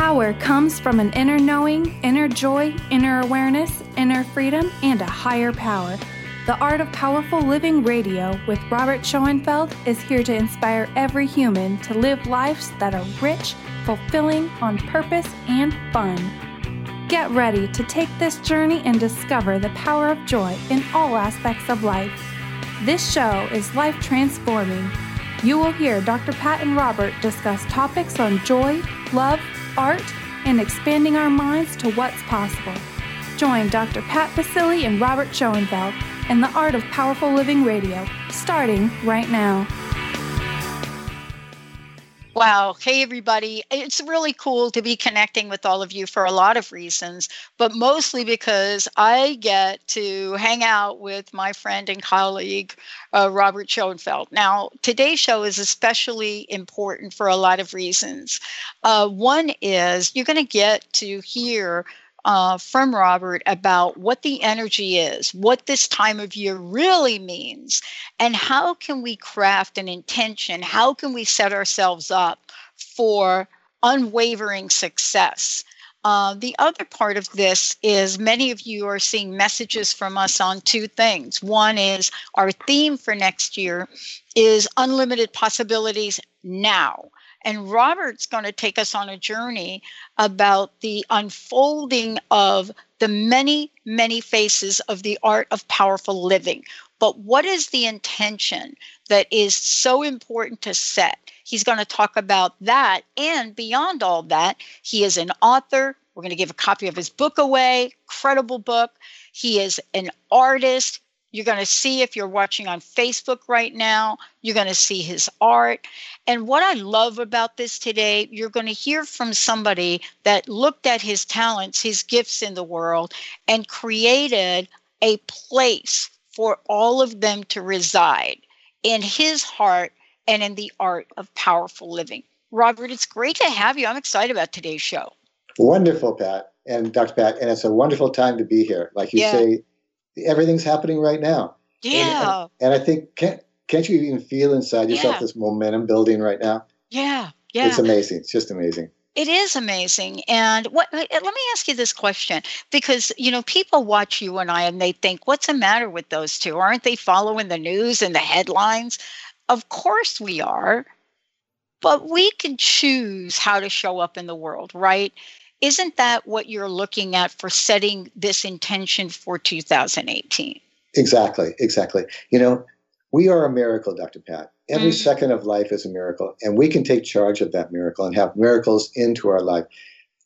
Power comes from an inner knowing, inner joy, inner awareness, inner freedom, and a higher power. The Art of Powerful Living Radio with Robert Schoenfeld is here to inspire every human to live lives that are rich, fulfilling, on purpose, and fun. Get ready to take this journey and discover the power of joy in all aspects of life. This show is life transforming. You will hear Dr. Pat and Robert discuss topics on joy, love, art, and expanding our minds to what's possible. Join Dr. Pat Baccili and Robert Schoenfeld in the art of powerful living radio, starting right now. Wow. Hey, everybody. It's really cool to be connecting with all of you for a lot of reasons, but mostly because I get to hang out with my friend and colleague, uh, Robert Schoenfeld. Now, today's show is especially important for a lot of reasons. Uh, one is you're going to get to hear uh, from Robert about what the energy is, what this time of year really means, and how can we craft an intention? How can we set ourselves up for unwavering success? Uh, the other part of this is many of you are seeing messages from us on two things. One is our theme for next year is unlimited possibilities now. And Robert's going to take us on a journey about the unfolding of the many, many faces of the art of powerful living. But what is the intention that is so important to set? He's going to talk about that. And beyond all that, he is an author. We're going to give a copy of his book away, credible book. He is an artist. You're going to see if you're watching on Facebook right now, you're going to see his art. And what I love about this today, you're going to hear from somebody that looked at his talents, his gifts in the world, and created a place for all of them to reside in his heart and in the art of powerful living. Robert, it's great to have you. I'm excited about today's show. Wonderful, Pat and Dr. Pat. And it's a wonderful time to be here. Like you yeah. say, everything's happening right now. Yeah. And, and, and I think can't can't you even feel inside yourself yeah. this momentum building right now? Yeah. Yeah. It's amazing. It's just amazing. It is amazing. And what uh, let me ask you this question because you know people watch you and I and they think what's the matter with those two? Aren't they following the news and the headlines? Of course we are. But we can choose how to show up in the world, right? Isn't that what you're looking at for setting this intention for 2018? Exactly, exactly. You know, we are a miracle, Dr. Pat. Every mm-hmm. second of life is a miracle, and we can take charge of that miracle and have miracles into our life.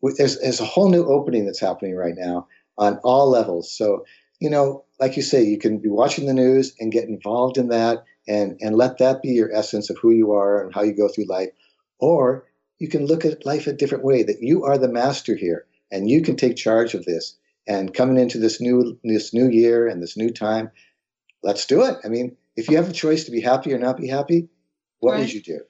There's, there's a whole new opening that's happening right now on all levels. So, you know, like you say, you can be watching the news and get involved in that and, and let that be your essence of who you are and how you go through life. Or you can look at life a different way that you are the master here and you can take charge of this. And coming into this new this new year and this new time let's do it. I mean if you have a choice to be happy or not be happy what right. would you do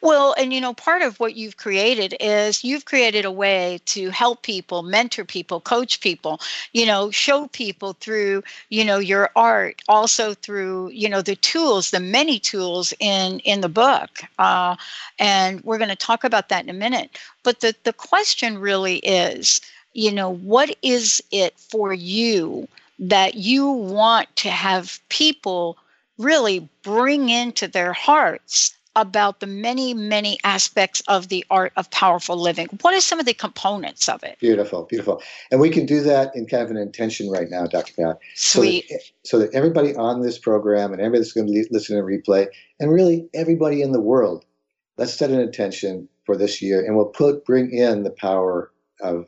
well, and you know, part of what you've created is you've created a way to help people, mentor people, coach people, you know, show people through, you know, your art, also through, you know, the tools, the many tools in in the book. Uh, and we're going to talk about that in a minute. But the the question really is, you know, what is it for you that you want to have people really bring into their hearts about the many, many aspects of the art of powerful living. What are some of the components of it? Beautiful, beautiful. And we can do that in kind of an intention right now, Dr. Pat. Sweet. So that, so that everybody on this program and everybody that's going to listen and replay, and really everybody in the world, let's set an intention for this year and we'll put bring in the power of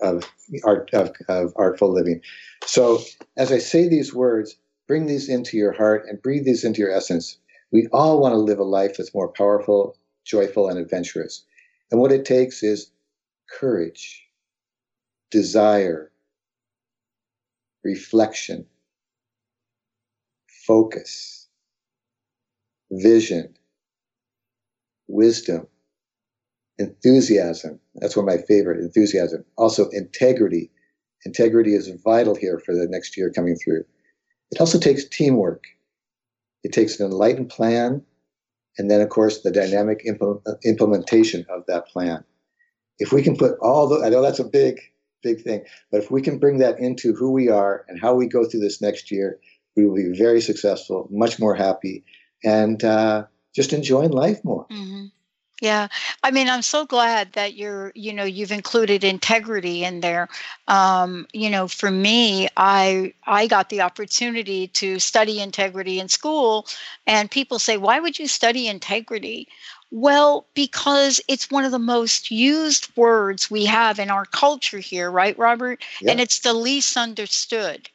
of art of, of artful living. So as I say these words, bring these into your heart and breathe these into your essence we all want to live a life that's more powerful, joyful, and adventurous. And what it takes is courage, desire, reflection, focus, vision, wisdom, enthusiasm. That's one of my favorite, enthusiasm. Also, integrity. Integrity is vital here for the next year coming through. It also takes teamwork. It takes an enlightened plan, and then, of course, the dynamic impl- implementation of that plan. If we can put all the, I know that's a big, big thing, but if we can bring that into who we are and how we go through this next year, we will be very successful, much more happy, and uh, just enjoying life more. Mm-hmm. Yeah, I mean, I'm so glad that you're, you know, you've included integrity in there. Um, you know, for me, I I got the opportunity to study integrity in school, and people say, "Why would you study integrity?" Well, because it's one of the most used words we have in our culture here, right, Robert? Yeah. And it's the least understood.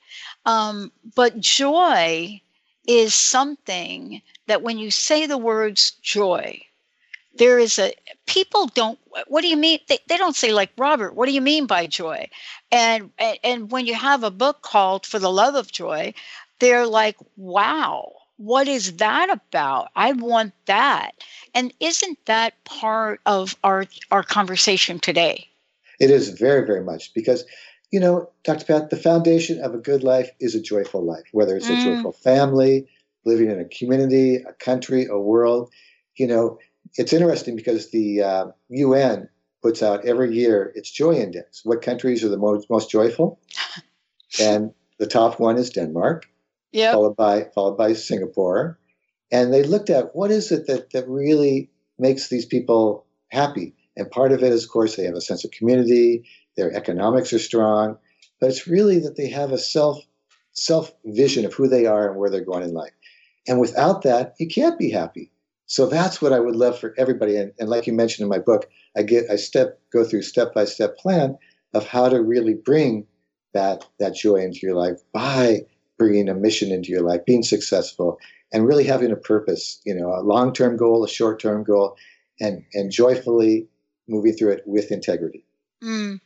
Um, but joy is something that when you say the words joy, there is a people don't what do you mean? They, they don't say like robert what do you mean by joy? And, and and when you have a book called for the love of joy they're like wow what is that about? I want that. And isn't that part of our our conversation today? It is very very much because you know dr pat the foundation of a good life is a joyful life whether it's a Mm. joyful family living in a community a country a world you know it's interesting because the uh, UN puts out every year its joy index. What countries are the most most joyful? And the top one is Denmark, yeah followed by followed by Singapore. And they looked at what is it that that really makes these people happy. And part of it is, of course, they have a sense of community. Their economics are strong, but it's really that they have a self self vision of who they are and where they're going in life. And without that, you can't be happy. So that's what I would love for everybody. And, and like you mentioned in my book, I get I step go through step by step plan of how to really bring that that joy into your life by bringing a mission into your life, being successful, and really having a purpose. You know, a long term goal, a short term goal, and and joyfully moving through it with integrity. Mm.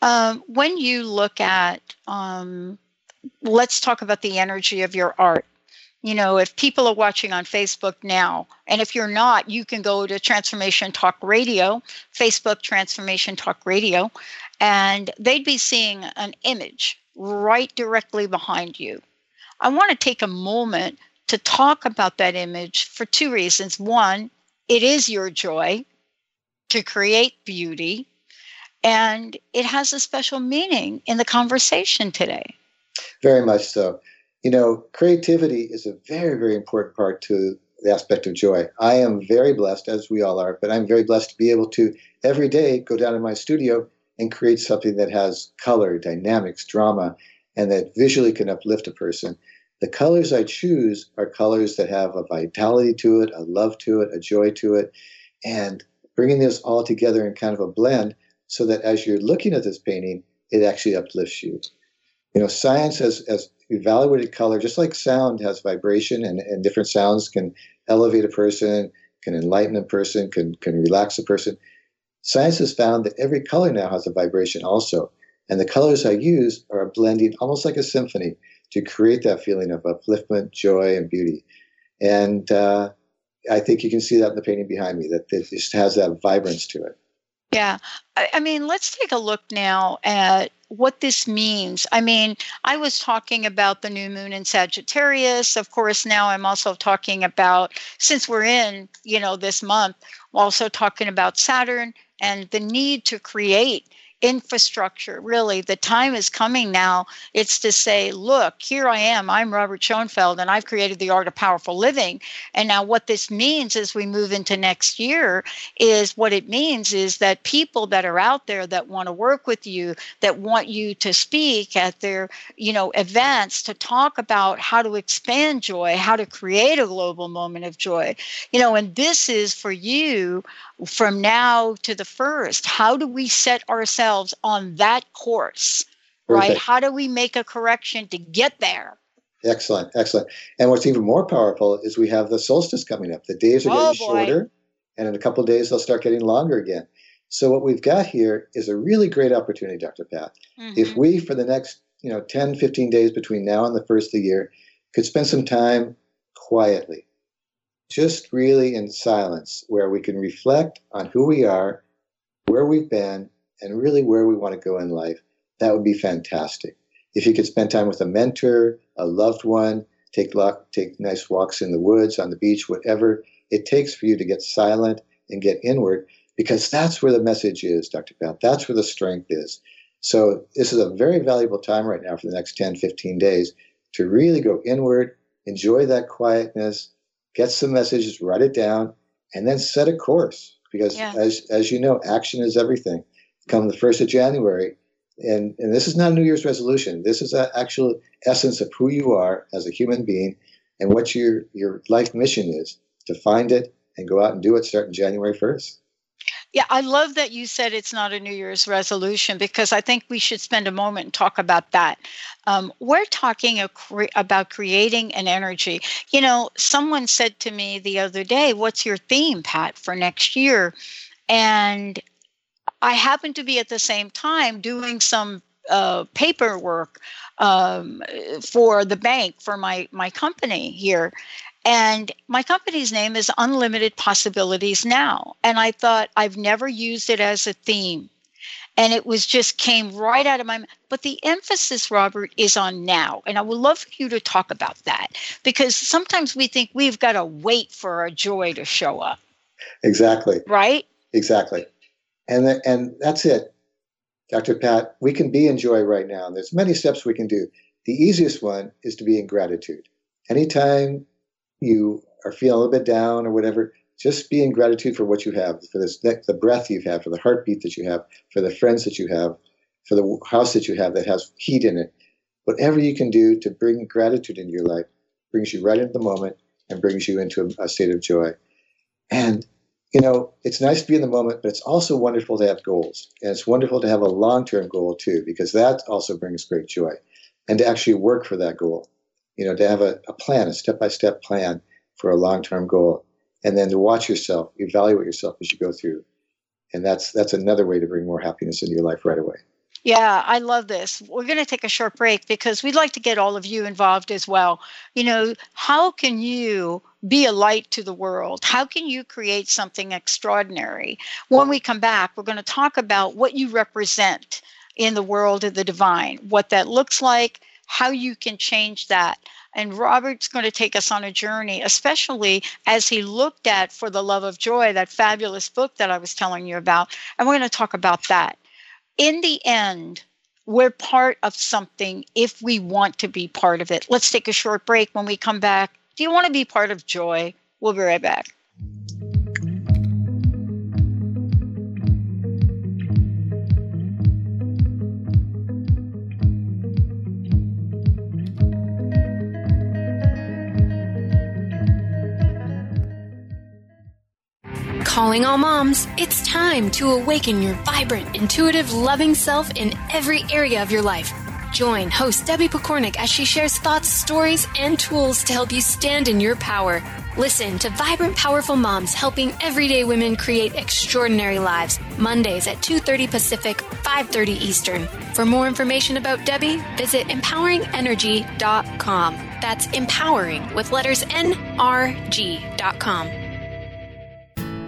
Um, when you look at, um, let's talk about the energy of your art. You know, if people are watching on Facebook now, and if you're not, you can go to Transformation Talk Radio, Facebook Transformation Talk Radio, and they'd be seeing an image right directly behind you. I want to take a moment to talk about that image for two reasons. One, it is your joy to create beauty and it has a special meaning in the conversation today. Very much so. You know, creativity is a very, very important part to the aspect of joy. I am very blessed, as we all are, but I'm very blessed to be able to every day go down in my studio and create something that has color, dynamics, drama, and that visually can uplift a person. The colors I choose are colors that have a vitality to it, a love to it, a joy to it, and bringing this all together in kind of a blend so that as you're looking at this painting, it actually uplifts you. You know, science has, has evaluated color just like sound has vibration, and, and different sounds can elevate a person, can enlighten a person, can, can relax a person. Science has found that every color now has a vibration also. And the colors I use are blending almost like a symphony to create that feeling of upliftment, joy, and beauty. And uh, I think you can see that in the painting behind me, that it just has that vibrance to it. Yeah. I, I mean, let's take a look now at what this means. I mean, I was talking about the new moon in Sagittarius. Of course, now I'm also talking about, since we're in, you know, this month, also talking about Saturn and the need to create infrastructure. Really, the time is coming now. It's to say, look, here I am. I'm Robert Schoenfeld, and I've created the art of powerful living. And now, what this means as we move into next year is what it means is that people that are out there that want to work with you, that want you to speak at their, you know, events to talk about how to expand joy, how to create a global moment of joy, you know, and this is for you from now to the first how do we set ourselves on that course right how do we make a correction to get there Excellent, excellent. And what's even more powerful is we have the solstice coming up. The days are Oh, getting boy. shorter, and in a couple of days they'll start getting longer again. So what we've got here is a really great opportunity, Dr. Pat. If Mhm. we, for the next you know 10, 15 days between now and the first of the year, could spend some time quietly, just really in silence, where we can reflect on who we are, where we've been, and really where we want to go in life, that would be fantastic. If you could spend time with a mentor, a loved one, take take nice walks in the woods, on the beach, whatever it takes for you to get silent and get inward, because that's where the message is, Dr. Pat. That's where the strength is. So this is a very valuable time right now for the next 10, 15 days to really go inward, enjoy that quietness, get some messages, write it down, and then set a course. Because yeah. as as you know, action is everything. Come the first of January, and and this is not a New Year's resolution. This is an actual essence of who you are as a human being and what your your life mission is to find it and go out and do it starting January first. Yeah, I love that you said it's not a New Year's resolution because I think we should spend a moment and talk about that. Um, we're talking about creating an energy. You know, someone said to me the other day, What's your theme, Pat, for next year? And I happened to be at the same time doing some uh, paperwork um, for the bank for my my company here and my company's name is Unlimited Possibilities Now. And I thought I've never used it as a theme. And it was just came right out of my. But the emphasis, Robert, is on now. And I would love for you to talk about that because sometimes we think we've got to wait for our joy to show up. Exactly. Right? Exactly. And, the, and that's it. Dr. Pat, we can be in joy right now. There's many steps we can do. The easiest one is to be in gratitude. Anytime you are feeling a little bit down or whatever, just be in gratitude for what you have, for this the breath you've had, for the heartbeat that you have, for the friends that you have, for the house that you have that has heat in it. Whatever you can do to bring gratitude into your life brings you right into the moment and brings you into a, a state of joy. And you know, it's nice to be in the moment, but it's also wonderful to have goals. And it's wonderful to have a long term goal too, because that also brings great joy. And to actually work for that goal you know, to have a, a plan, a step by step plan for a long term goal, and then to watch yourself, evaluate yourself as you go through, and that's that's another way to bring more happiness into your life right away. Yeah, I love this. We're going to take a short break because we'd like to get all of you involved as well. You know, how can you be a light to the world? How can you create something extraordinary? When we come back, we're going to talk about what you represent in the world of the divine, what that looks like, how you can change that. And Robert's going to take us on a journey, especially as he looked at For the Love of Joy, that fabulous book that I was telling you about. And we're going to talk about that. In the end, we're part of something if we want to be part of it. Let's take a short break. When we come back, do you want to be part of joy? We'll be right back. Calling all moms, it's time to awaken your vibrant, intuitive, loving self in every area of your life. Join host Debbie Pokornik as she shares thoughts, stories, and tools to help you stand in your power. Listen to Vibrant Powerful Moms helping everyday women create extraordinary lives. Mondays at 2:30 Pacific, 5:30 Eastern. For more information about Debbie, visit empoweringenergy.com. That's empowering with letters N R G.com.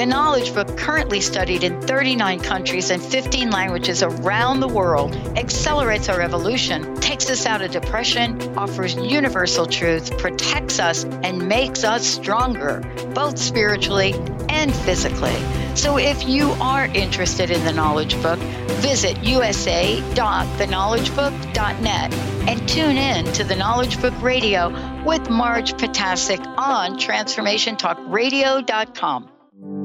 The Knowledge Book, currently studied in 39 countries and 15 languages around the world, accelerates our evolution, takes us out of depression, offers universal truth, protects us, and makes us stronger, both spiritually and physically. So if you are interested in the Knowledge Book, visit usa.theknowledgebook.net and tune in to the Knowledge Book Radio with Marge Potasic on transformationtalkradio.com.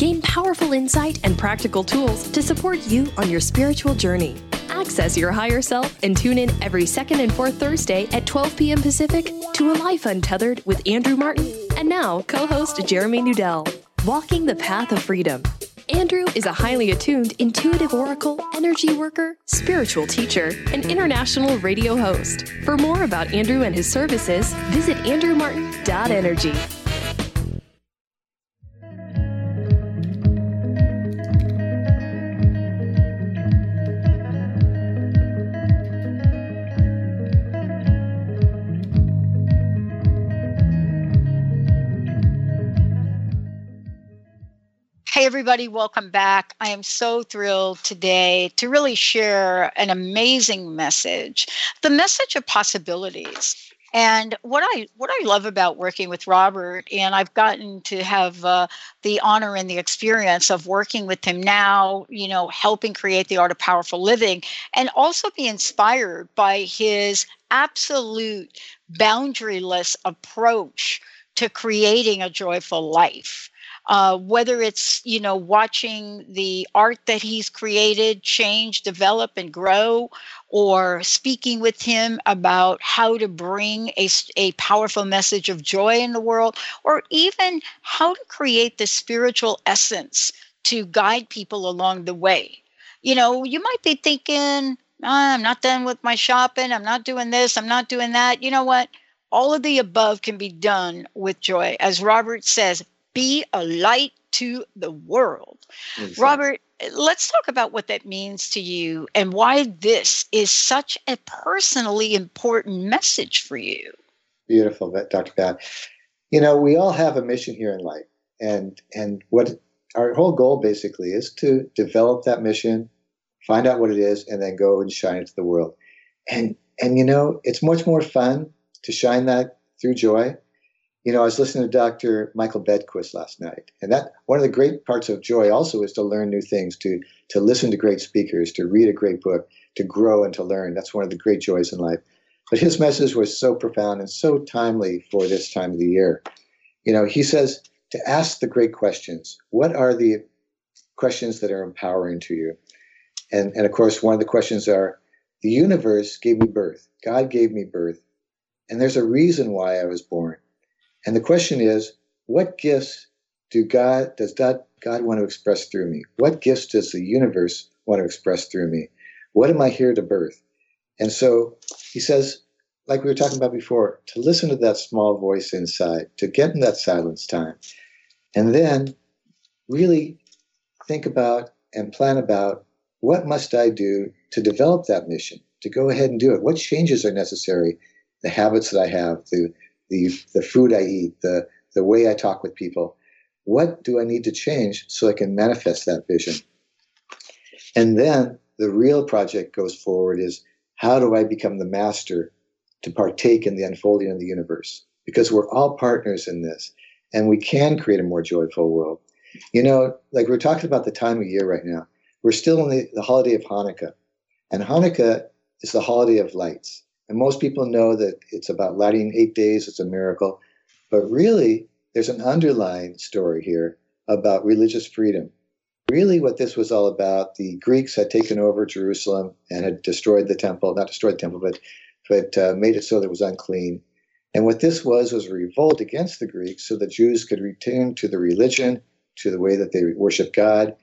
Gain powerful insight and practical tools to support you on your spiritual journey. Access your higher self and tune in every second and fourth Thursday at 12 p.m. Pacific to A Life Untethered with Andrew Martin and now co host Jeremy Nudell. Walking the Path of Freedom. Andrew is a highly attuned intuitive oracle, energy worker, spiritual teacher, and international radio host. For more about Andrew and his services, visit andrewmartin.energy. Hey, everybody, welcome back. I am so thrilled today to really share an amazing message the message of possibilities. And what I what I love about working with Robert, and I've gotten to have uh, the honor and the experience of working with him now, you know, helping create the art of powerful living, and also be inspired by his absolute boundaryless approach to creating a joyful life uh, whether it's you know watching the art that he's created change develop and grow or speaking with him about how to bring a, a powerful message of joy in the world or even how to create the spiritual essence to guide people along the way. You know you might be thinking oh, i'm not done with my shopping i'm not doing this i'm not doing that. You know what? All of the above can be done with joy. As Robert says, be a light to the world. Exactly. Robert, let's talk about what that means to you and why this is such a personally important message for you. Beautiful, Dr. Pat. You know, we all have a mission here in life, and and what our whole goal basically is to develop that mission, find out what it is, and then go and shine it to the world. And and you know, it's much more fun to shine that through joy you know, I was listening to Dr. Michael Beckwith last night, and that one of the great parts of joy also is to learn new things, to to listen to great speakers, to read a great book, to grow and to learn. That's one of the great joys in life. But his message was so profound and so timely for this time of the year. You know, he says to ask the great questions. What are the questions that are empowering to you? And and of course, one of the questions are, the universe gave me birth. God gave me birth, and there's a reason why I was born and the question is, what gifts do God does God, God want to express through me? What gifts does the universe want to express through me? What am I here to birth? And so he says, like we were talking about before, to listen to that small voice inside, to get in that silence time, and then really think about and plan about what must I do to develop that mission, to go ahead and do it. What changes are necessary? The habits that I have, the the the food I eat, the the way I talk with people. What do I need to change so I can manifest that vision? And then the real project goes forward is how do I become the master to partake in the unfolding of the universe? Because we're all partners in this and we can create a more joyful world. You know, like we're talking about the time of year right now, we're still in the, the holiday of Hanukkah. And Hanukkah is the holiday of lights. And most people know that it's about lighting eight days, it's a miracle. But really, there's an underlying story here about religious freedom. Really, what this was all about, the Greeks had taken over Jerusalem and had destroyed the temple, not destroyed the temple, but, but uh, made it so that it was unclean. And what this was was a revolt against the Greeks so the Jews could return to the religion, to the way that they worship God.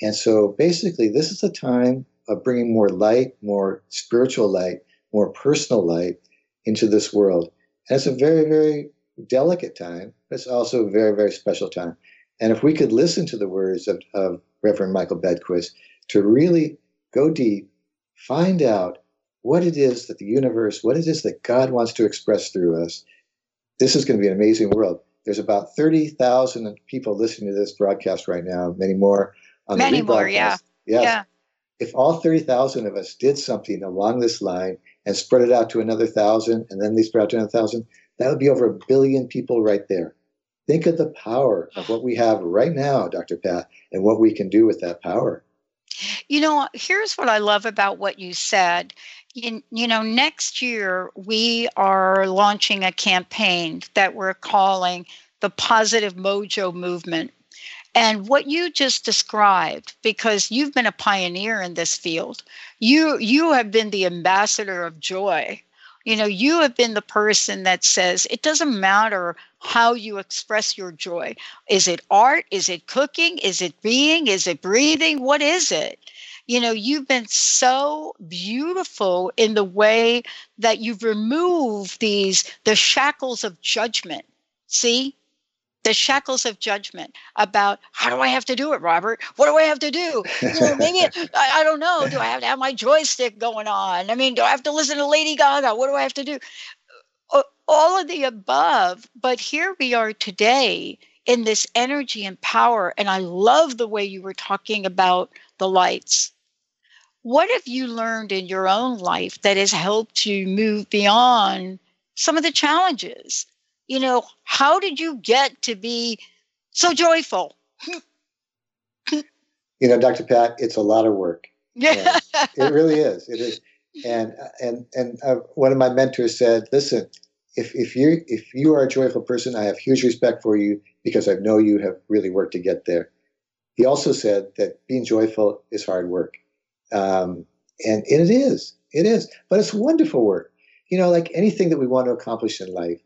And so basically, this is a time of bringing more light, more spiritual light more personal light into this world. And it's a very, very delicate time, but it's also a very, very special time. And if we could listen to the words of, of Reverend Michael Beckwith to really go deep, find out what it is that the universe, what it is that God wants to express through us, this is going to be an amazing world. There's about 30,000 people listening to this broadcast right now, many more on many the more, yeah. Yes. Yeah. if all 30,000 of us did something along this line and spread it out to another thousand, and then they spread out to another thousand, that would be over a billion people right there. Think of the power of what we have right now, Dr. Pat, and what we can do with that power. You know, here's what I love about what you said. You, you know, next year we are launching a campaign that we're calling the Positive Mojo Movement. And what you just described, because you've been a pioneer in this field, you you have been the ambassador of joy. You know, you have been the person that says it doesn't matter how you express your joy. Is it art? Is it cooking? Is it being? Is it breathing? What is it? You know, you've been so beautiful in the way that you've removed these the shackles of judgment. See? The shackles of judgment about how do I have to do it, Robert? What do I have to do? You know, maybe I, I, don't know. Do I have to have my joystick going on? I mean, do I have to listen to Lady Gaga? What do I have to do? All of the above. But here we are today in this energy and power. And I love the way you were talking about the lights. What have you learned in your own life that has helped you move beyond some of the challenges? You know, how did you get to be so joyful? you know, Dr. Pat, it's a lot of work. Yeah, it really is. It is. And and and uh, one of my mentors said, "Listen, if if you if you are a joyful person, I have huge respect for you because I know you have really worked to get there." He also said that being joyful is hard work, um, and, and it is. It is, but it's wonderful work. You know, like anything that we want to accomplish in life,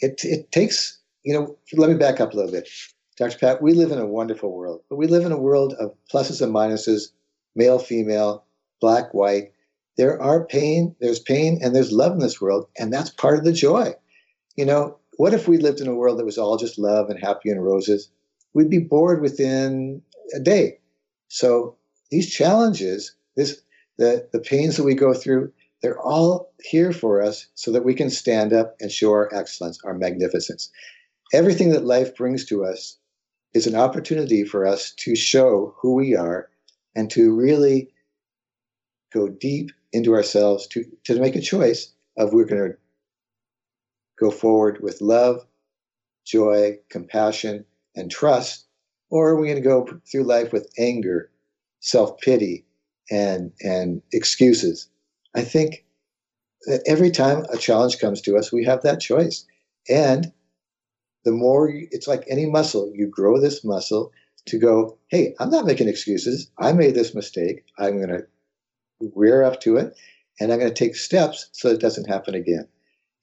it, it takes, you know, let me back up a little bit. Dr. Pat, we live in a wonderful world, but we live in a world of pluses and minuses, male, female, black, white. There are pain, there's pain, and there's love in this world, and that's part of the joy. You know, what if we lived in a world that was all just love and happy and roses? We'd be bored within a day. So these challenges, this the the pains that we go through, they're all here for us so that we can stand up and show our excellence, our magnificence. Everything that life brings to us is an opportunity for us to show who we are and to really go deep into ourselves to, to make a choice of we're going to go forward with love, joy, compassion, and trust, or are we going to go through life with anger, self pity, and, and excuses? I think that every time a challenge comes to us, we have that choice. And the more you, it's like any muscle, you grow this muscle to go, hey, I'm not making excuses. I made this mistake. I'm going to rear up to it and I'm going to take steps so it doesn't happen again.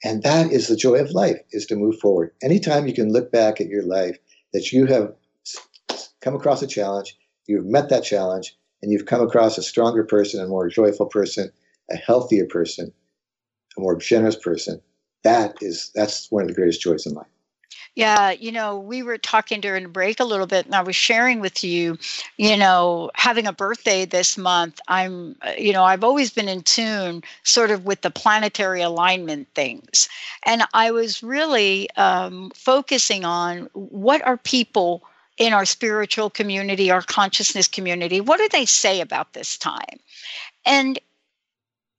And that is the joy of life is to move forward. Anytime you can look back at your life that you have come across a challenge, you've met that challenge, and you've come across a stronger person, a more joyful person, a healthier person, a more generous person, that is that's one of the greatest joys in life. Yeah, you know, we were talking during the break a little bit, and I was sharing with you, you know, having a birthday this month. I'm, you know, I've always been in tune sort of with the planetary alignment things. And I was really um, focusing on what are people in our spiritual community, our consciousness community, what do they say about this time? And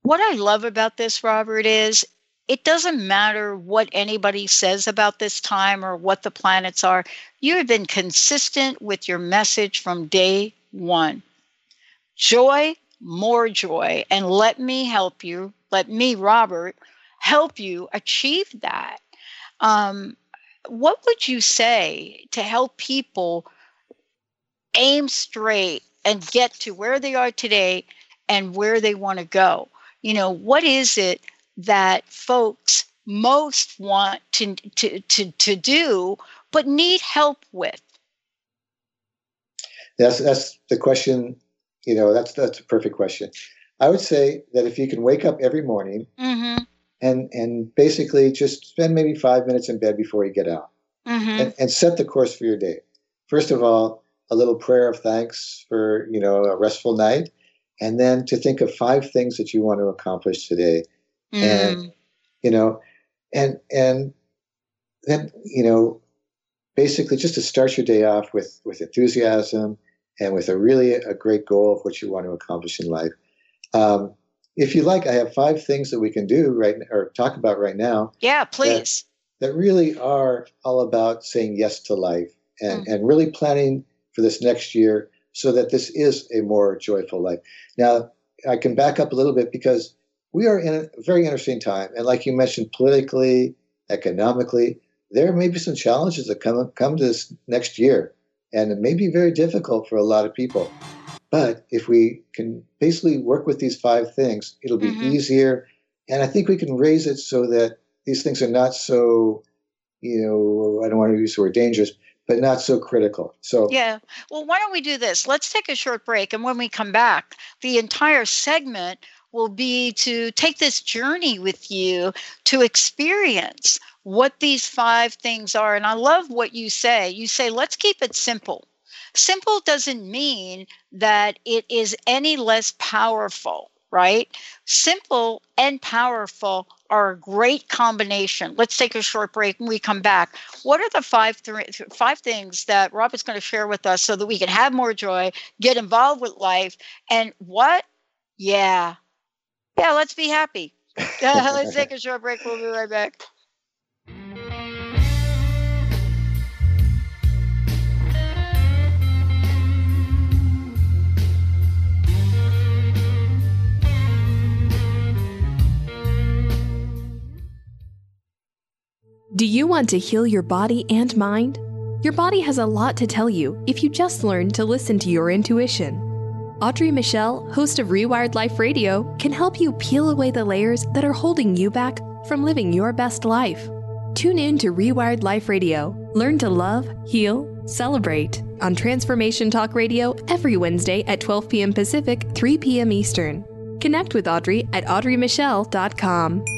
what I love about this, Robert, is it doesn't matter what anybody says about this time or what the planets are. You have been consistent with your message from day one. Joy, more joy. And let me help you, let me, Robert, help you achieve that. Um, what would you say to help people aim straight and get to where they are today and where they want to go? You know, what is it that folks most want to, to, to, to do but need help with? That's, that's the question, you know, that's, that's a perfect question. I would say that if you can wake up every morning mm-hmm. and, and basically just spend maybe five minutes in bed before you get out mm-hmm. and, and set the course for your day. First of all, a little prayer of thanks for, you know, a restful night and then to think of five things that you want to accomplish today mm. and you know and and then you know basically just to start your day off with with enthusiasm and with a really a great goal of what you want to accomplish in life. Um, if you like, I have five things that we can do right or talk about right now. Yeah, please. That, that really are all about saying yes to life and, mm. and really planning for this next year so that this is a more joyful life. Now, I can back up a little bit because we are in a very interesting time. And like you mentioned, politically, economically, there may be some challenges that come, come to this next year. And it may be very difficult for a lot of people. But if we can basically work with these five things, it'll be mm-hmm. easier. And I think we can raise it so that these things are not so, you know, I don't want to use the word dangerous, but not so critical. So yeah. Well, why don't we do this? Let's take a short break, and when we come back, the entire segment will be to take this journey with you to experience what these five things are. And I love what you say. You say, let's keep it simple. Simple doesn't mean that it is any less powerful, right? Simple and powerful are a great combination. Let's take a short break and we come back. What are the five th- five things that Robert's going to share with us so that we can have more joy, get involved with life, and what? Yeah, yeah. Let's be happy. let's take a short break. We'll be right back. Do you want to heal your body and mind? Your body has a lot to tell you if you just learn to listen to your intuition. Audrey Michelle, host of Rewired Life Radio, can help you peel away the layers that are holding you back from living your best life. Tune in to Rewired Life Radio. Learn to love, heal, celebrate on Transformation Talk Radio every Wednesday at 12 p.m. Pacific, 3 p.m. Eastern. Connect with Audrey at audreymichelle.com.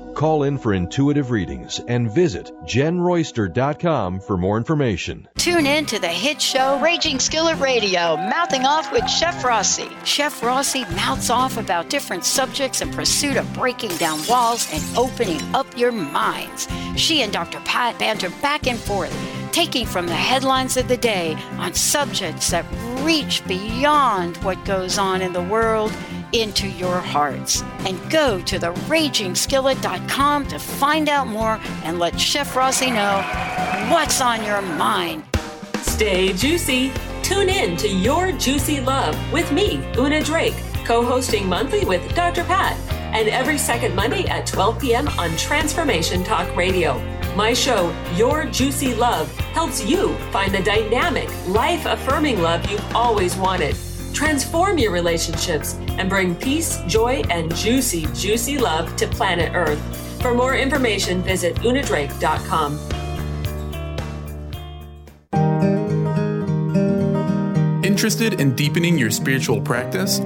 Call in for intuitive readings and visit jenroyster.com for more information. Tune in to the hit show Raging Skillet Radio, Mouthing Off with Chef Rossi. Chef Rossi mouths off about different subjects in pursuit of breaking down walls and opening up your minds. She and Dr. Pat banter back and forth, taking from the headlines of the day on subjects that reach beyond what goes on in the world into your hearts. And go to theragingskillet.com to find out more and let Chef Rossi know what's on your mind. Stay juicy. Tune in to Your Juicy Love with me, Una Drake, co hosting monthly with Dr. Pat, and every second Monday at 12 p.m. on Transformation Talk Radio. My show, Your Juicy Love, helps you find the dynamic, life affirming love you've always wanted. Transform your relationships and bring peace, joy, and juicy, juicy love to planet Earth. For more information, visit unadrake.com. Interested in deepening your spiritual practice?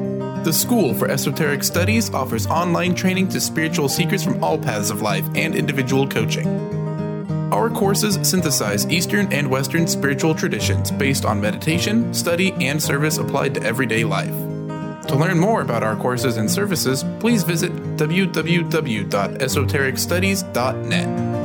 The School for Esoteric Studies offers online training to spiritual seekers from all paths of life and individual coaching. Our courses synthesize Eastern and Western spiritual traditions based on meditation, study, and service applied to everyday life. To learn more about our courses and services, please visit www.esotericstudies.net.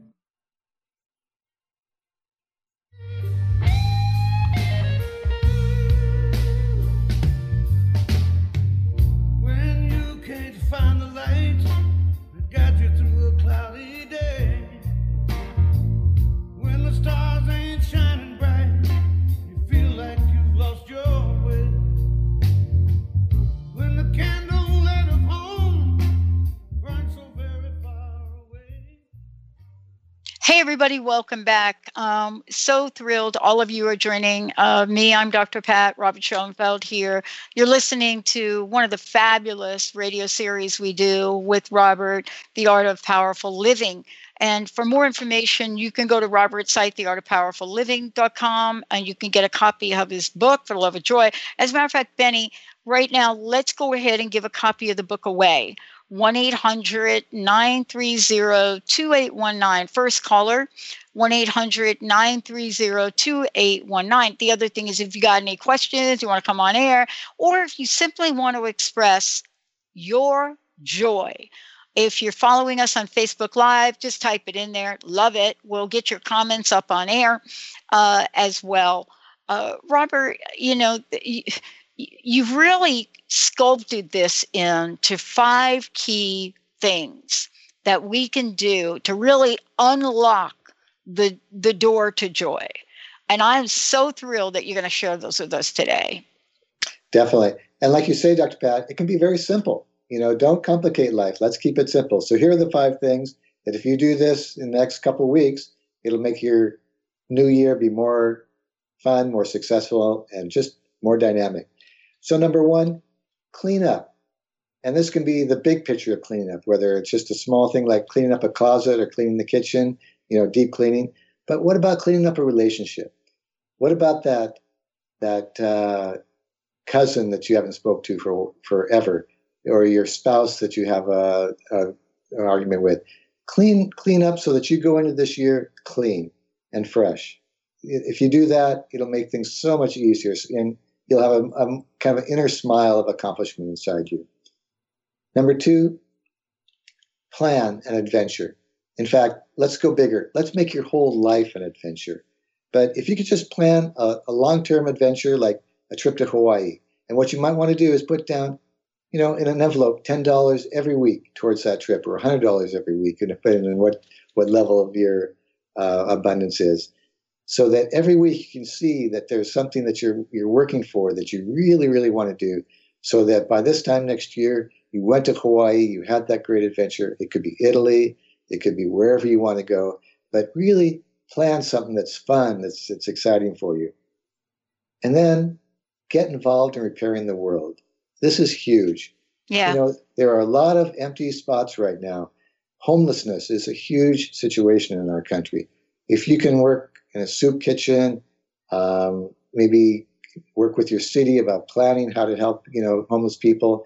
everybody, welcome back. Um, so thrilled all of you are joining uh, me. I'm Dr. Pat Robert Schoenfeld here. You're listening to one of the fabulous radio series we do with Robert, The Art of Powerful Living. And for more information, you can go to Robert's site, theartofpowerfulliving.com, and you can get a copy of his book, For the Love of Joy. As a matter of fact, Benny, right now, let's go ahead and give a copy of the book away. 1 800 930 2819. First caller, 1 800 930 2819. The other thing is if you got any questions, you want to come on air, or if you simply want to express your joy. If you're following us on Facebook Live, just type it in there. Love it. We'll get your comments up on air uh, as well. Uh, Robert, you know, you've really sculpted this into five key things that we can do to really unlock the the door to joy. And I'm so thrilled that you're going to share those with us today. Definitely. And like you say, Dr. Pat, it can be very simple. You know, don't complicate life. Let's keep it simple. So here are the five things that if you do this in the next couple weeks, it'll make your new year be more fun, more successful, and just more dynamic. So, number one, clean up. And this can be the big picture of cleanup, whether it's just a small thing like cleaning up a closet or cleaning the kitchen, you know, deep cleaning. But what about cleaning up a relationship? What about that that uh, cousin that you haven't spoke to for forever, or your spouse that you have a, a, an argument with? Clean clean up so that you go into this year clean and fresh. If you do that, it'll make things so much easier. And you'll have a, a kind of an inner smile of accomplishment inside you. Number two, plan an adventure. In fact, let's go bigger. Let's make your whole life an adventure. But if you could just plan a, a long term adventure like a trip to Hawaii, and what you might want to do is put down, you know, in an envelope, $10 every week towards that trip or $100 every week, depending on what, what level of your uh, abundance is so that every week you can see that there's something that you're you're working for that you really really want to do so that by this time next year you went to Hawaii you had that great adventure. It could be Italy it could be wherever you want to go but really plan something that's fun that's that's exciting for you. And then get involved in repairing the world. This is huge. Yeah. You know there are a lot of empty spots right now. Homelessness is a huge situation in our country. If you can work in a soup kitchen, um, maybe work with your city about planning how to help, you know, homeless people.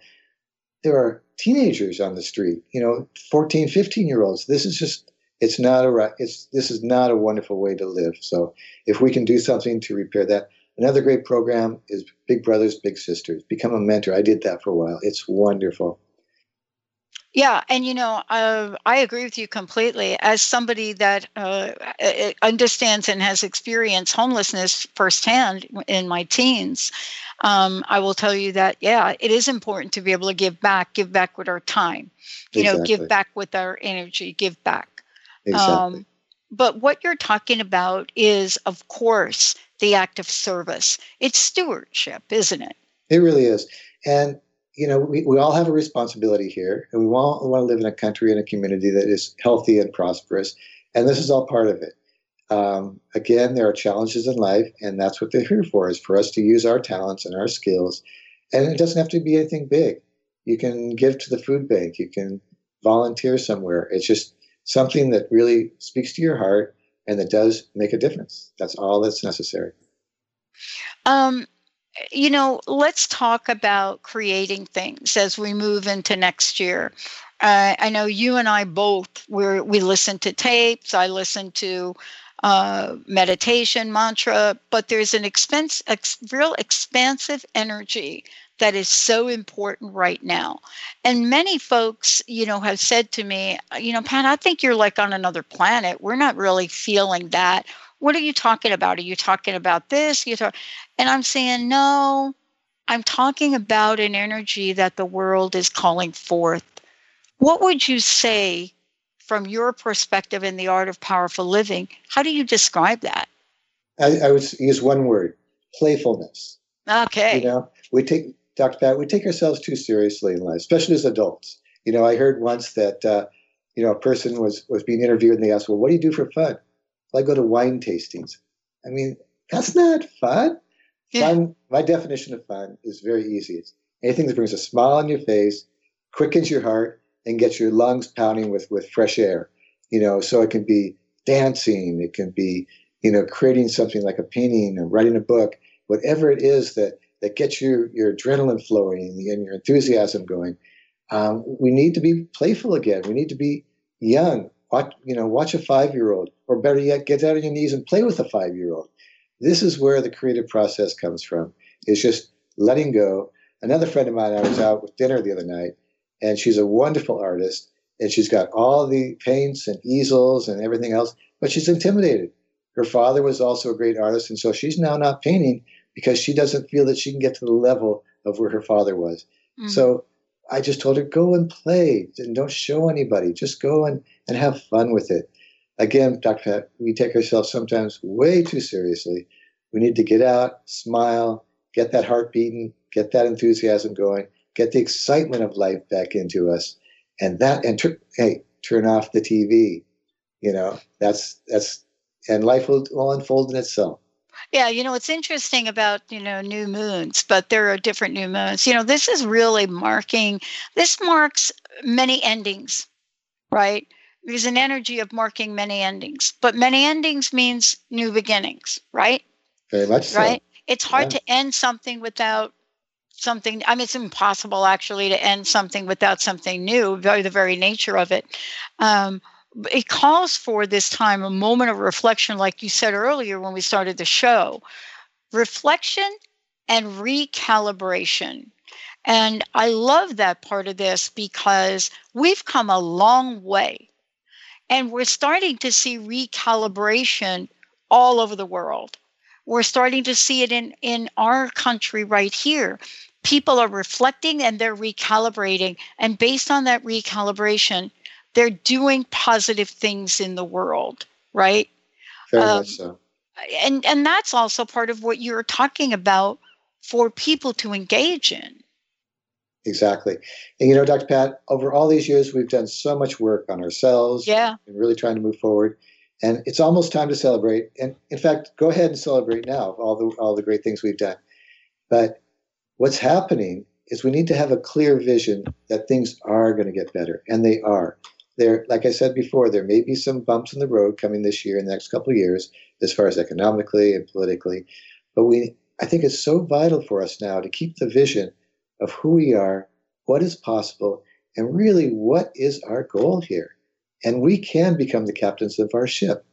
There are teenagers on the street, you know, 14, 15 year olds. This is just, it's not a, it's, this is not a wonderful way to live. So if we can do something to repair that, another great program is Big Brothers, Big Sisters. Become a mentor. I did that for a while. It's wonderful. Yeah, and you know, uh, I agree with you completely. As somebody that uh, understands and has experienced homelessness firsthand in my teens, um, I will tell you that yeah, it is important to be able to give back, give back with our time, you exactly. know, give back with our energy, give back. Exactly. Um, but what you're talking about is, of course, the act of service. It's stewardship, isn't it? It really is. And you know, we, we all have a responsibility here, and we want, we want to live in a country and a community that is healthy and prosperous. And this is all part of it. Um, again, there are challenges in life, and that's what they're here for, is for us to use our talents and our skills. And it doesn't have to be anything big. You can give to the food bank, you can volunteer somewhere. It's just something that really speaks to your heart and that does make a difference. That's all that's necessary. Um, you know, let's talk about creating things as we move into next year. Uh, I know you and I both we we listen to tapes. I listen to uh, meditation mantra, but there's an expense, ex, real expansive energy that is so important right now. And many folks, you know, have said to me, you know, Pat, I think you're like on another planet. We're not really feeling that what are you talking about? Are you talking about this? You talk, and I'm saying, no, I'm talking about an energy that the world is calling forth. What would you say from your perspective in the art of powerful living? How do you describe that? I, I would use one word playfulness. Okay. You know, we take, Dr. Pat, we take ourselves too seriously in life, especially as adults. You know, I heard once that uh, you know, a person was was being interviewed and they asked, "Well, what do you do for fun?" I go to wine tastings. I mean, that's not fun. Yeah. Fun. My definition of fun is very easy. It's anything that brings a smile on your face, quickens your heart, and gets your lungs pounding with with fresh air. You know, so it can be dancing, it can be you know creating something like a painting or writing a book, whatever it is that that gets your your adrenaline flowing and your enthusiasm going. Um, we need to be playful again. We need to be young. Watch, you know, watch a five-year-old, or better yet, get out on your knees and play with a five-year-old. This is where the creative process comes from. Is just letting go. Another friend of mine, I was out with dinner the other night, and she's a wonderful artist, and she's got all the paints and easels and everything else, but she's intimidated. Her father was also a great artist, and so she's now not painting because she doesn't feel that she can get to the level of where her father was. Mhm. So I just told her, go and play and don't show anybody. Just go and, and have fun with it. Again, Dr. Pat, we take ourselves sometimes way too seriously. We need to get out, smile, get that heart beating, get that enthusiasm going, get the excitement of life back into us. And that, and tur- hey, turn off the TV. You know, that's, that's, and life will, will unfold in itself. Yeah, you know, it's interesting about, you know, new moons, but there are different new moons. You know, this is really marking, this marks many endings, right? There's an energy of marking many endings, but many endings means new beginnings, right? Very much so. Right? It's hard Yeah. to end something without something. I mean, it's impossible actually to end something without something new, by the very nature of it. Um, it calls for this time a moment of reflection, like you said earlier when we started the show reflection and recalibration. And I love that part of this because we've come a long way and we're starting to see recalibration all over the world. We're starting to see it in, in our country right here. People are reflecting and they're recalibrating. And based on that recalibration, they're doing positive things in the world, right? Very Um, much so. And and that's also part of what you're talking about for people to engage in. Exactly. And you know, Dr. Pat, over all these years, we've done so much work on ourselves Yeah. and really trying to move forward. And it's almost time to celebrate. And in fact, go ahead and celebrate now all the all the great things we've done. But what's happening is we need to have a clear vision that things are going to get better, and they are. There, like I said before, there may be some bumps in the road coming this year and the next couple of years, as far as economically and politically. But we, I think, it's so vital for us now to keep the vision of who we are, what is possible, and really what is our goal here. And we can become the captains of our ship.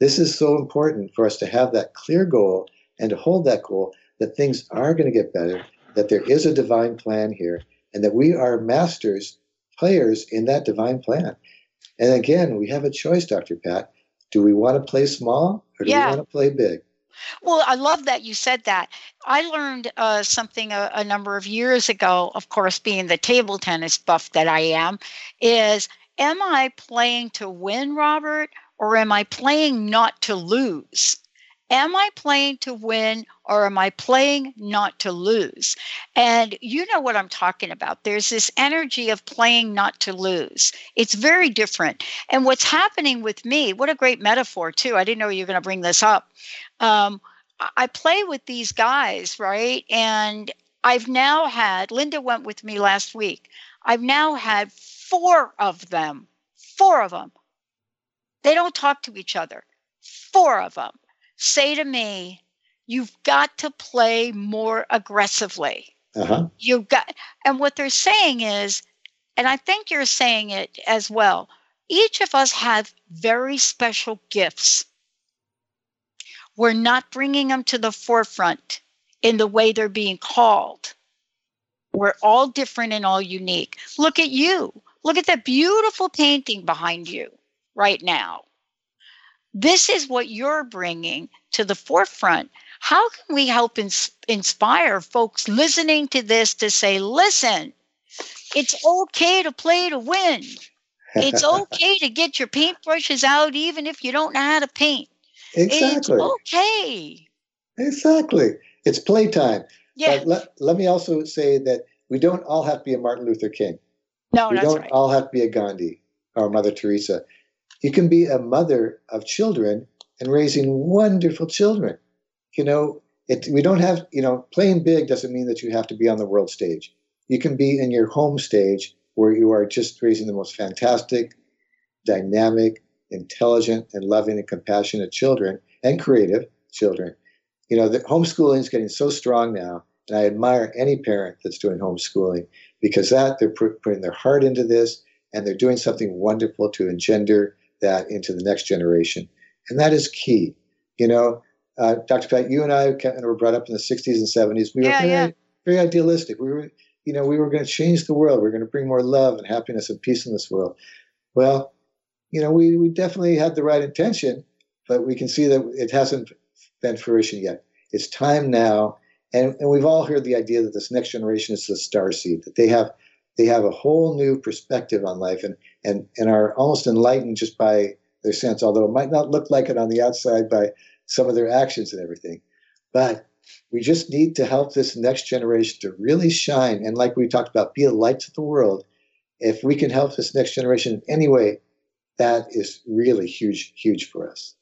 This is so important for us to have that clear goal and to hold that goal that things are going to get better, that there is a divine plan here, and that we are masters, players in that divine plan. And again, we have a choice, Dr. Pat. Do we want to play small or do Yeah. we want to play big? Well, I love that you said that. I learned uh, something a, a number of years ago, of course, being the table tennis buff that I am, is am I playing to win, Robert, or am I playing not to lose? Am I playing to win or am I playing not to lose? And you know what I'm talking about. There's this energy of playing not to lose. It's very different. And what's happening with me, what a great metaphor, too. I didn't know you were going to bring this up um, I- play with these guys, right? And I've now had, Linda went with me last week. I've now had four of them, four of them. They don't talk to each other. Four of them say to me, You've got to play more aggressively. Uh huh. You've got, and what they're saying is, and I think you're saying it as well, each of us have very special gifts we're not bringing them to the forefront in the way they're being called. We're all different and all unique. Look at you. Look at that beautiful painting behind you right now. This is what you're bringing to the forefront. How can we help ins- inspire folks listening to this to say, listen, it's okay to play to win. It's okay to get your paintbrushes out even if you don't know how to paint. It's exactly. okay. Exactly. It's playtime. Yeah. But let, let me also say that we don't all have to be a Martin Luther King. No, we don't right. all have to be a Gandhi. or Mother Teresa. You can be a mother of children and raising wonderful children. You know, it, we don't have, you know, playing big doesn't mean that you have to be on the world stage. You can be in your home stage where you are just raising the most fantastic, dynamic, intelligent, and loving and compassionate children and creative children. You know, the homeschooling is getting so strong now, and I admire any parent that's doing homeschooling because that they're putting their heart into this and they're doing something wonderful to engender that into the next generation. And that is key. You know, uh, Dr. Pat, you and I were brought up in the 60s and 70s. We were very, yeah. very idealistic. We were, you know, we were going to change the world. We are going to bring more love and happiness and peace in this world. Well, you know, we, we definitely had the right intention, but we can see that it hasn't been fruition yet. It's time now. And, and we've all heard the idea that this next generation is the star seed, that they have they have a whole new perspective on life and, and, and are almost enlightened just by their sense, although it might not look like it on the outside by some of their actions and everything. But we just need to help this next generation to really shine. And like we talked about, be a light to the world. If we can help this next generation in any way, that is really huge, huge for us.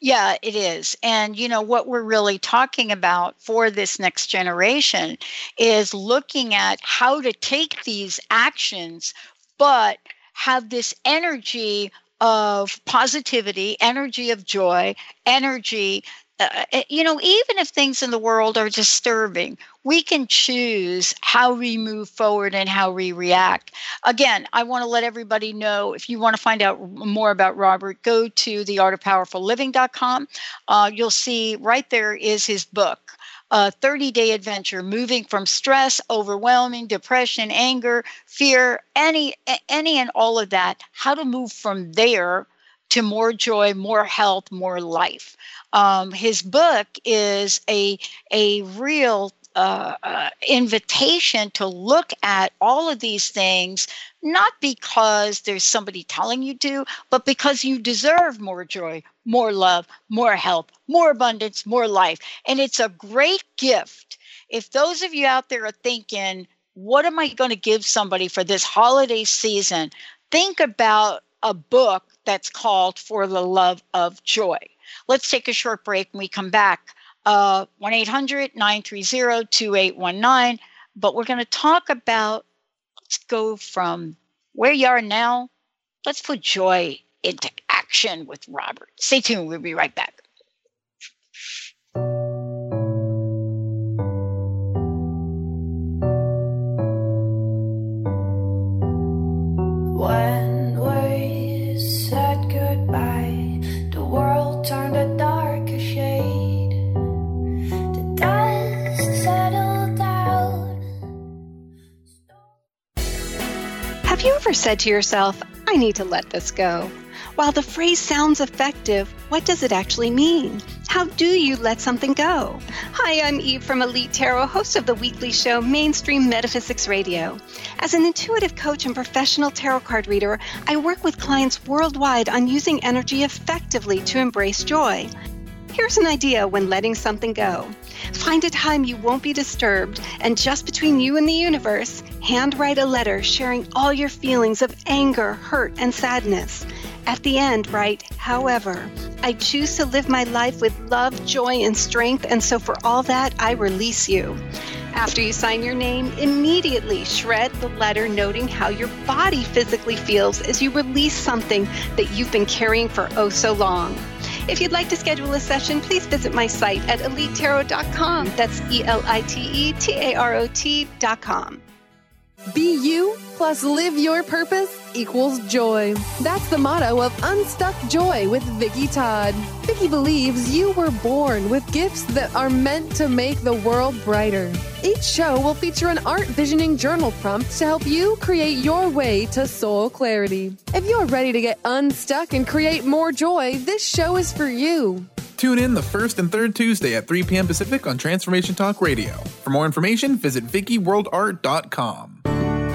Yeah, it is. And, you know, what we're really talking about for this next generation is looking at how to take these actions, but have this energy of positivity, energy of joy, energy uh, uh, you know, even if things in the world are disturbing, we can choose how we move forward and how we react. Again, I want to let everybody know if you want to find out more about Robert, go to theartofpowerfulliving.com. Uh, you'll see right there is his book. A 30 day adventure moving from stress overwhelming depression anger fear any any and all of that how to move from there to more joy more health more life. Um, his book is a a real uh, invitation to look at all of these things, not because there's somebody telling you to, but because you deserve more joy, more love, more health, more abundance, more life. And it's a great gift. If those of you out there are thinking, what am I going to give somebody for this holiday season? Think about a book that's called For the Love of Joy. Let's take a short break and we come back. Uh, 1 800 930 2819. But we're going to talk about, let's go from where you are now, let's put joy into action with Robert. Stay tuned. We'll be right back. Ever said to yourself, I need to let this go? While the phrase sounds effective, what does it actually mean? How do you let something go? Hi, I'm Eve from Elite Tarot, host of the weekly show Mainstream Metaphysics Radio. As an intuitive coach and professional tarot card reader, I work with clients worldwide on using energy effectively to embrace joy. Here's an idea when letting something go. Find a time you won't be disturbed, and just between you and the universe, handwrite a letter sharing all your feelings of anger, hurt, and sadness. At the end, write, however, I choose to live my life with love, joy, and strength, and so for all that, I release you. After you sign your name, immediately shred the letter noting how your body physically feels as you release something that you've been carrying for oh so long. If you'd like to schedule a session, please visit my site at elitetarot.com. That's E L I T E T A R O T.com. Be you plus live your purpose equals joy. That's the motto of Unstuck Joy with Vicki Todd. Vicki believes you were born with gifts that are meant to make the world brighter. Each show will feature an art visioning journal prompt to help you create your way to soul clarity. If you're ready to get unstuck and create more joy, this show is for you. Tune in the first and third Tuesday at 3 p.m. Pacific on Transformation Talk Radio. For more information, visit VickiWorldArt.com.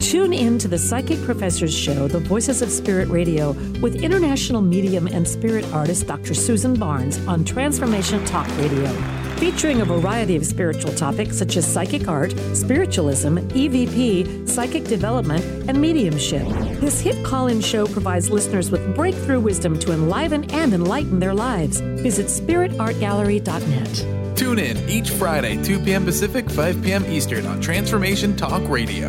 Tune in to the Psychic Professors Show, The Voices of Spirit Radio, with international medium and spirit artist Dr. Susan Barnes on Transformation Talk Radio. Featuring a variety of spiritual topics such as psychic art, spiritualism, EVP, psychic development, and mediumship. This hit call in show provides listeners with breakthrough wisdom to enliven and enlighten their lives. Visit spiritartgallery.net. Tune in each Friday, 2 p.m. Pacific, 5 p.m. Eastern on Transformation Talk Radio.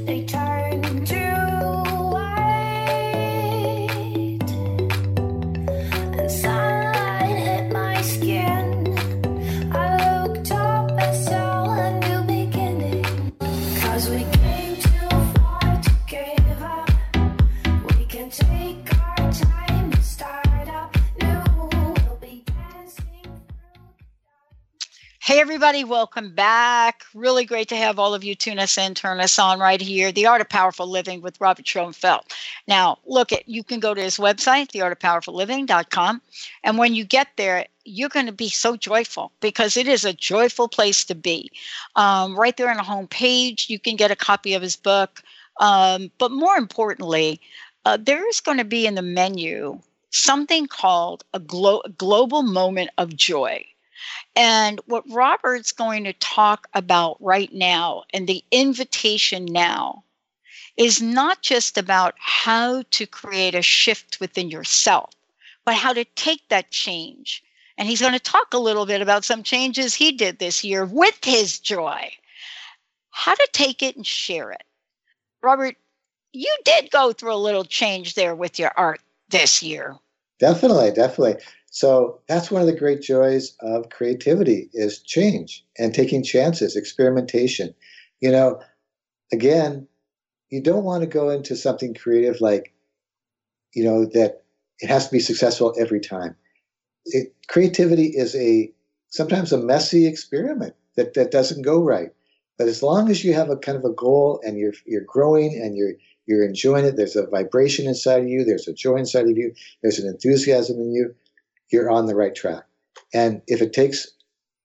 Hey, everybody, welcome back. Really great to have all of you tune us in, turn us on right here. The Art of Powerful Living with Robert Schoenfeld. Now, look at you can go to his website, theartofpowerfulliving.com. And when you get there, you're going to be so joyful because it is a joyful place to be. Um, right there on the home page, you can get a copy of his book. Um, but more importantly, uh, there is going to be in the menu something called a glo- global moment of joy. And what Robert's going to talk about right now and the invitation now is not just about how to create a shift within yourself, but how to take that change. And he's going to talk a little bit about some changes he did this year with his joy, how to take it and share it. Robert, you did go through a little change there with your art this year. Definitely, definitely. So that's one of the great joys of creativity is change and taking chances, experimentation. You know, again, you don't want to go into something creative like, you know, that it has to be successful every time. It, creativity is a sometimes a messy experiment that, that doesn't go right. But as long as you have a kind of a goal and you're you're growing and you're you're enjoying it, there's a vibration inside of you, there's a joy inside of you, there's an enthusiasm in you you're on the right track. And if it takes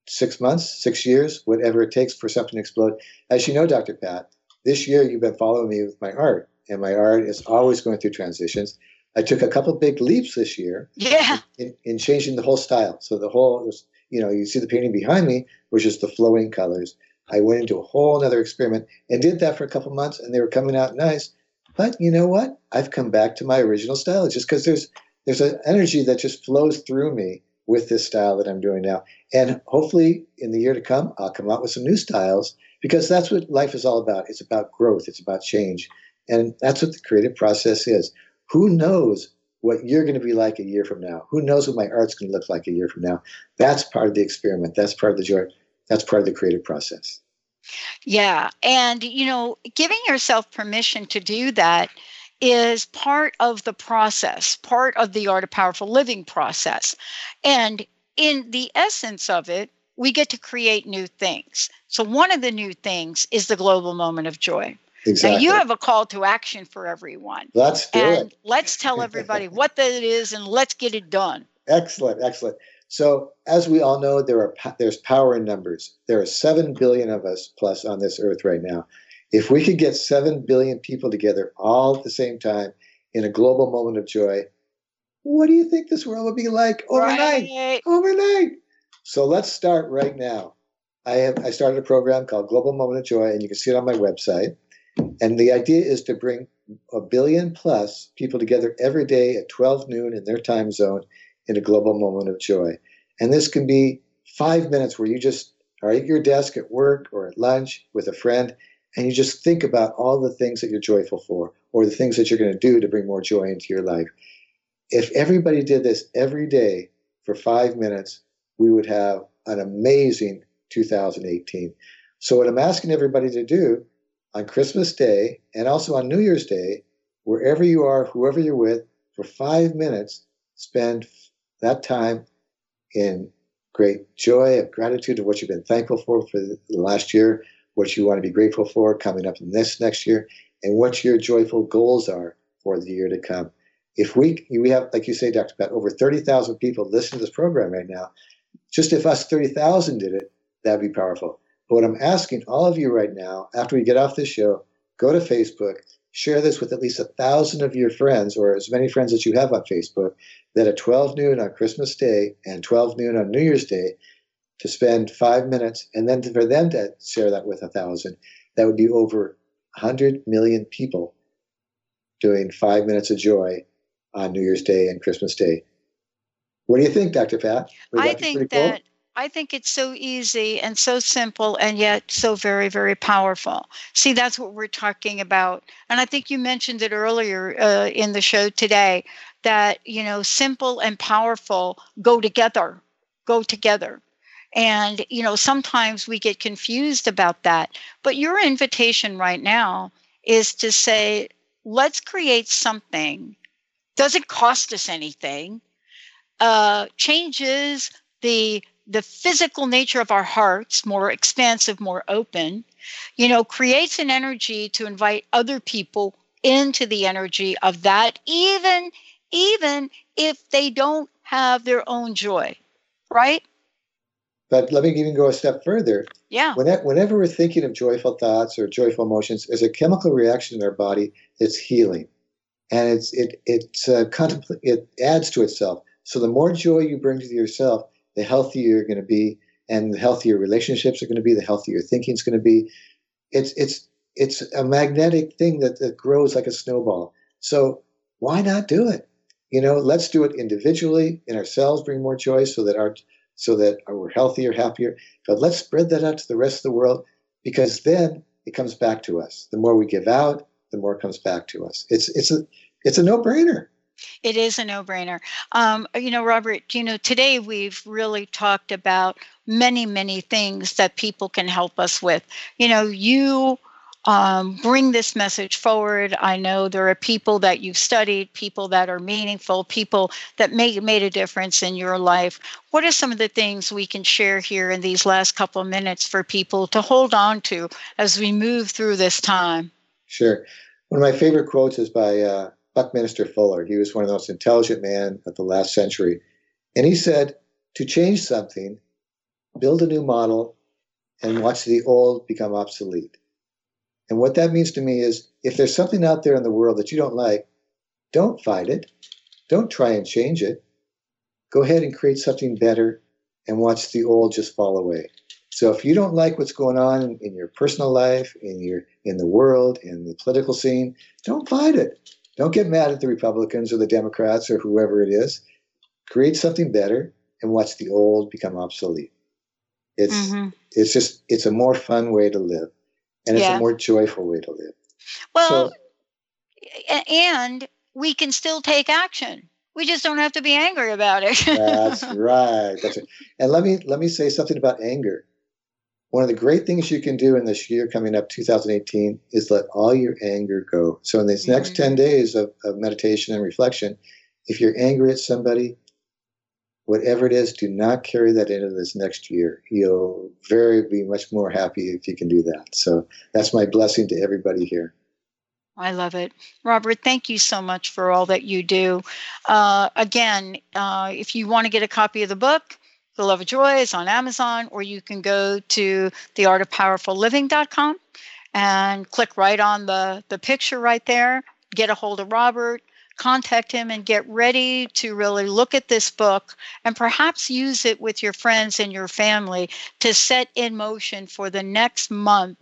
six months, six years, whatever it takes for something to explode, as you know, Dr. Pat, this year you've been following me with my art, and my art is always going through transitions. I took a couple big leaps this year. Yeah. In, in changing the whole style. So the whole was, you know, you see the painting behind me, which is the flowing colors. I went into a whole other experiment and did that for a couple months, and they were coming out nice. But you know what? I've come back to my original style just because there's there's an energy that just flows through me with this style that I'm doing now. And hopefully in the year to come, I'll come out with some new styles because that's what life is all about. It's about growth, it's about change. And that's what the creative process is. Who knows what you're going to be like a year from now? Who knows what my art's going to look like a year from now? That's part of the experiment. That's part of the joy. That's part of the creative process. Yeah. And, you know, giving yourself permission to do that is part of the process, part of the art of powerful living process. And in the essence of it, we get to create new things. So, one of the new things is the global moment of joy. Exactly. Now, you have a call to action for everyone. Let's do and it. let's tell everybody what that is and let's get it done. Excellent, excellent. So, as we all know, there are there's power in numbers. There are seven billion of us plus on this earth right now. If we could get 7 billion people together all at the same time in a global moment of joy, what do you think this world would be like overnight? Right. Overnight. So let's start right now. I have I started a program called Global Moment of Joy, and you can see it on my website. And the idea is to bring a billion plus people together every day at 12 noon in their time zone in a global moment of joy. And this can be five minutes where you just are at your desk at work or at lunch with a friend and you just think about all the things that you're joyful for or the things that you're going to do to bring more joy into your life. If everybody did this every day for five minutes, we would have an amazing 2018. So, what I'm asking everybody to do on Christmas Day and also on New Year's Day, wherever you are, whoever you're with, for five minutes, spend that time in great joy of gratitude of what you've been thankful for for the last year, what you want to be grateful for coming up in this next year, and what your joyful goals are for the year to come. If we we have, like you say, Dr. Pat, over 30,000 people listen to this program right now, just if us 30,000 did it, that'd be powerful. But what I'm asking all of you right now, after we get off this show, go to Facebook, share this with at least a thousand of your friends or as many friends as you have on Facebook, that at 12 noon on Christmas Day and 12 noon on New Year's Day, to spend five minutes and then for them to share that with a thousand, that would be over 100 million people doing five minutes of joy on New Year's Day and Christmas Day. What do you think, Dr. Pat? I think that. Cool? I think it's so easy and so simple and yet so very, very powerful. See, that's what we're talking about. And I think you mentioned it earlier uh, in the show today that, you know, simple and powerful go together, go together. And, you know, sometimes we get confused about that. But your invitation right now is to say, let's create something. Doesn't cost us anything. Uh, changes the the physical nature of our hearts more expansive more open you know creates an energy to invite other people into the energy of that even even if they don't have their own joy right but let me even go a step further yeah whenever we're thinking of joyful thoughts or joyful emotions there's a chemical reaction in our body that's healing and it's it it's uh, contempl- it adds to itself so the more joy you bring to yourself the healthier you're going to be, and the healthier relationships are going to be, the healthier thinking is going to be. It's it's it's a magnetic thing that, that grows like a snowball. So why not do it? You know, let's do it individually in ourselves, bring more joy so that our so that we're healthier, happier. But let's spread that out to the rest of the world because then it comes back to us. The more we give out, the more comes back to us. It's it's a it's a no-brainer. It is a no brainer. Um, you know, Robert, you know, today we've really talked about many, many things that people can help us with. You know, you um, bring this message forward. I know there are people that you've studied, people that are meaningful, people that make, made a difference in your life. What are some of the things we can share here in these last couple of minutes for people to hold on to as we move through this time? Sure. One of my favorite quotes is by uh, Buckminster Fuller. He was one of the most intelligent men of the last century. And he said, to change something, build a new model and watch the old become obsolete. And what that means to me is if there's something out there in the world that you don't like, don't fight it. Don't try and change it. Go ahead and create something better and watch the old just fall away. So if you don't like what's going on in your personal life, in your in the world, in the political scene, don't fight it. Don't get mad at the Republicans or the Democrats or whoever it is. Create something better and watch the old become obsolete. It's mm-hmm. it's just it's a more fun way to live, and it's yeah. a more joyful way to live. Well, so, and we can still take action. We just don't have to be angry about it. that's right. That's right. And let me let me say something about anger. One of the great things you can do in this year coming up, 2018, is let all your anger go. So, in these mm-hmm. next 10 days of, of meditation and reflection, if you're angry at somebody, whatever it is, do not carry that into this next year. You'll very be much more happy if you can do that. So, that's my blessing to everybody here. I love it. Robert, thank you so much for all that you do. Uh, again, uh, if you want to get a copy of the book, the Love of Joy is on Amazon, or you can go to theartofpowerfulliving.com and click right on the, the picture right there, get a hold of Robert, contact him, and get ready to really look at this book and perhaps use it with your friends and your family to set in motion for the next month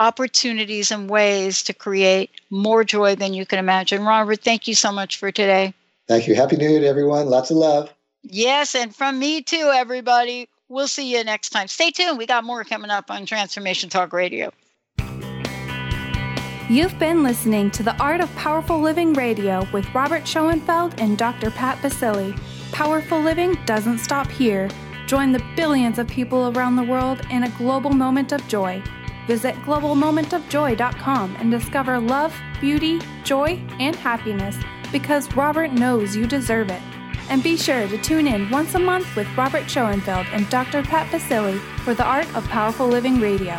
opportunities and ways to create more joy than you can imagine. Robert, thank you so much for today. Thank you. Happy New Year to everyone. Lots of love. Yes, and from me too, everybody. We'll see you next time. Stay tuned. We got more coming up on Transformation Talk Radio. You've been listening to the Art of Powerful Living Radio with Robert Schoenfeld and Dr. Pat Baccili. Powerful living doesn't stop here. Join the billions of people around the world in a global moment of joy. Visit globalmomentofjoy.com and discover love, beauty, joy, and happiness because Robert knows you deserve it. And be sure to tune in once a month with Robert Schoenfeld and Dr. Pat Baccili for the Art of Powerful Living Radio.